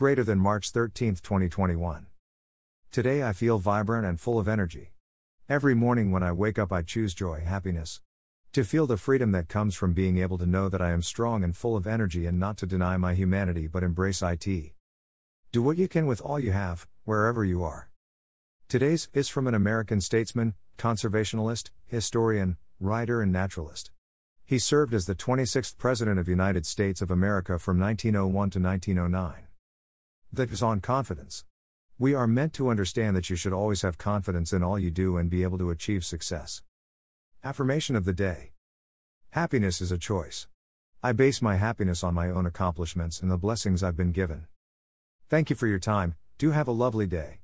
later than March 13, 2021. Today I feel vibrant and full of energy. Every morning when I wake up, I choose joy, happiness. To feel the freedom that comes from being able to know that I am strong and full of energy and not to deny my humanity but embrace it. Do what you can with all you have, wherever you are. Today's is from an American statesman, conservationalist, historian, writer, and naturalist. He served as the 26th President of United States of America from 1901 to 1909. That is on confidence. We are meant to understand that you should always have confidence in all you do and be able to achieve success. Affirmation of the day Happiness is a choice. I base my happiness on my own accomplishments and the blessings I've been given. Thank you for your time, do have a lovely day.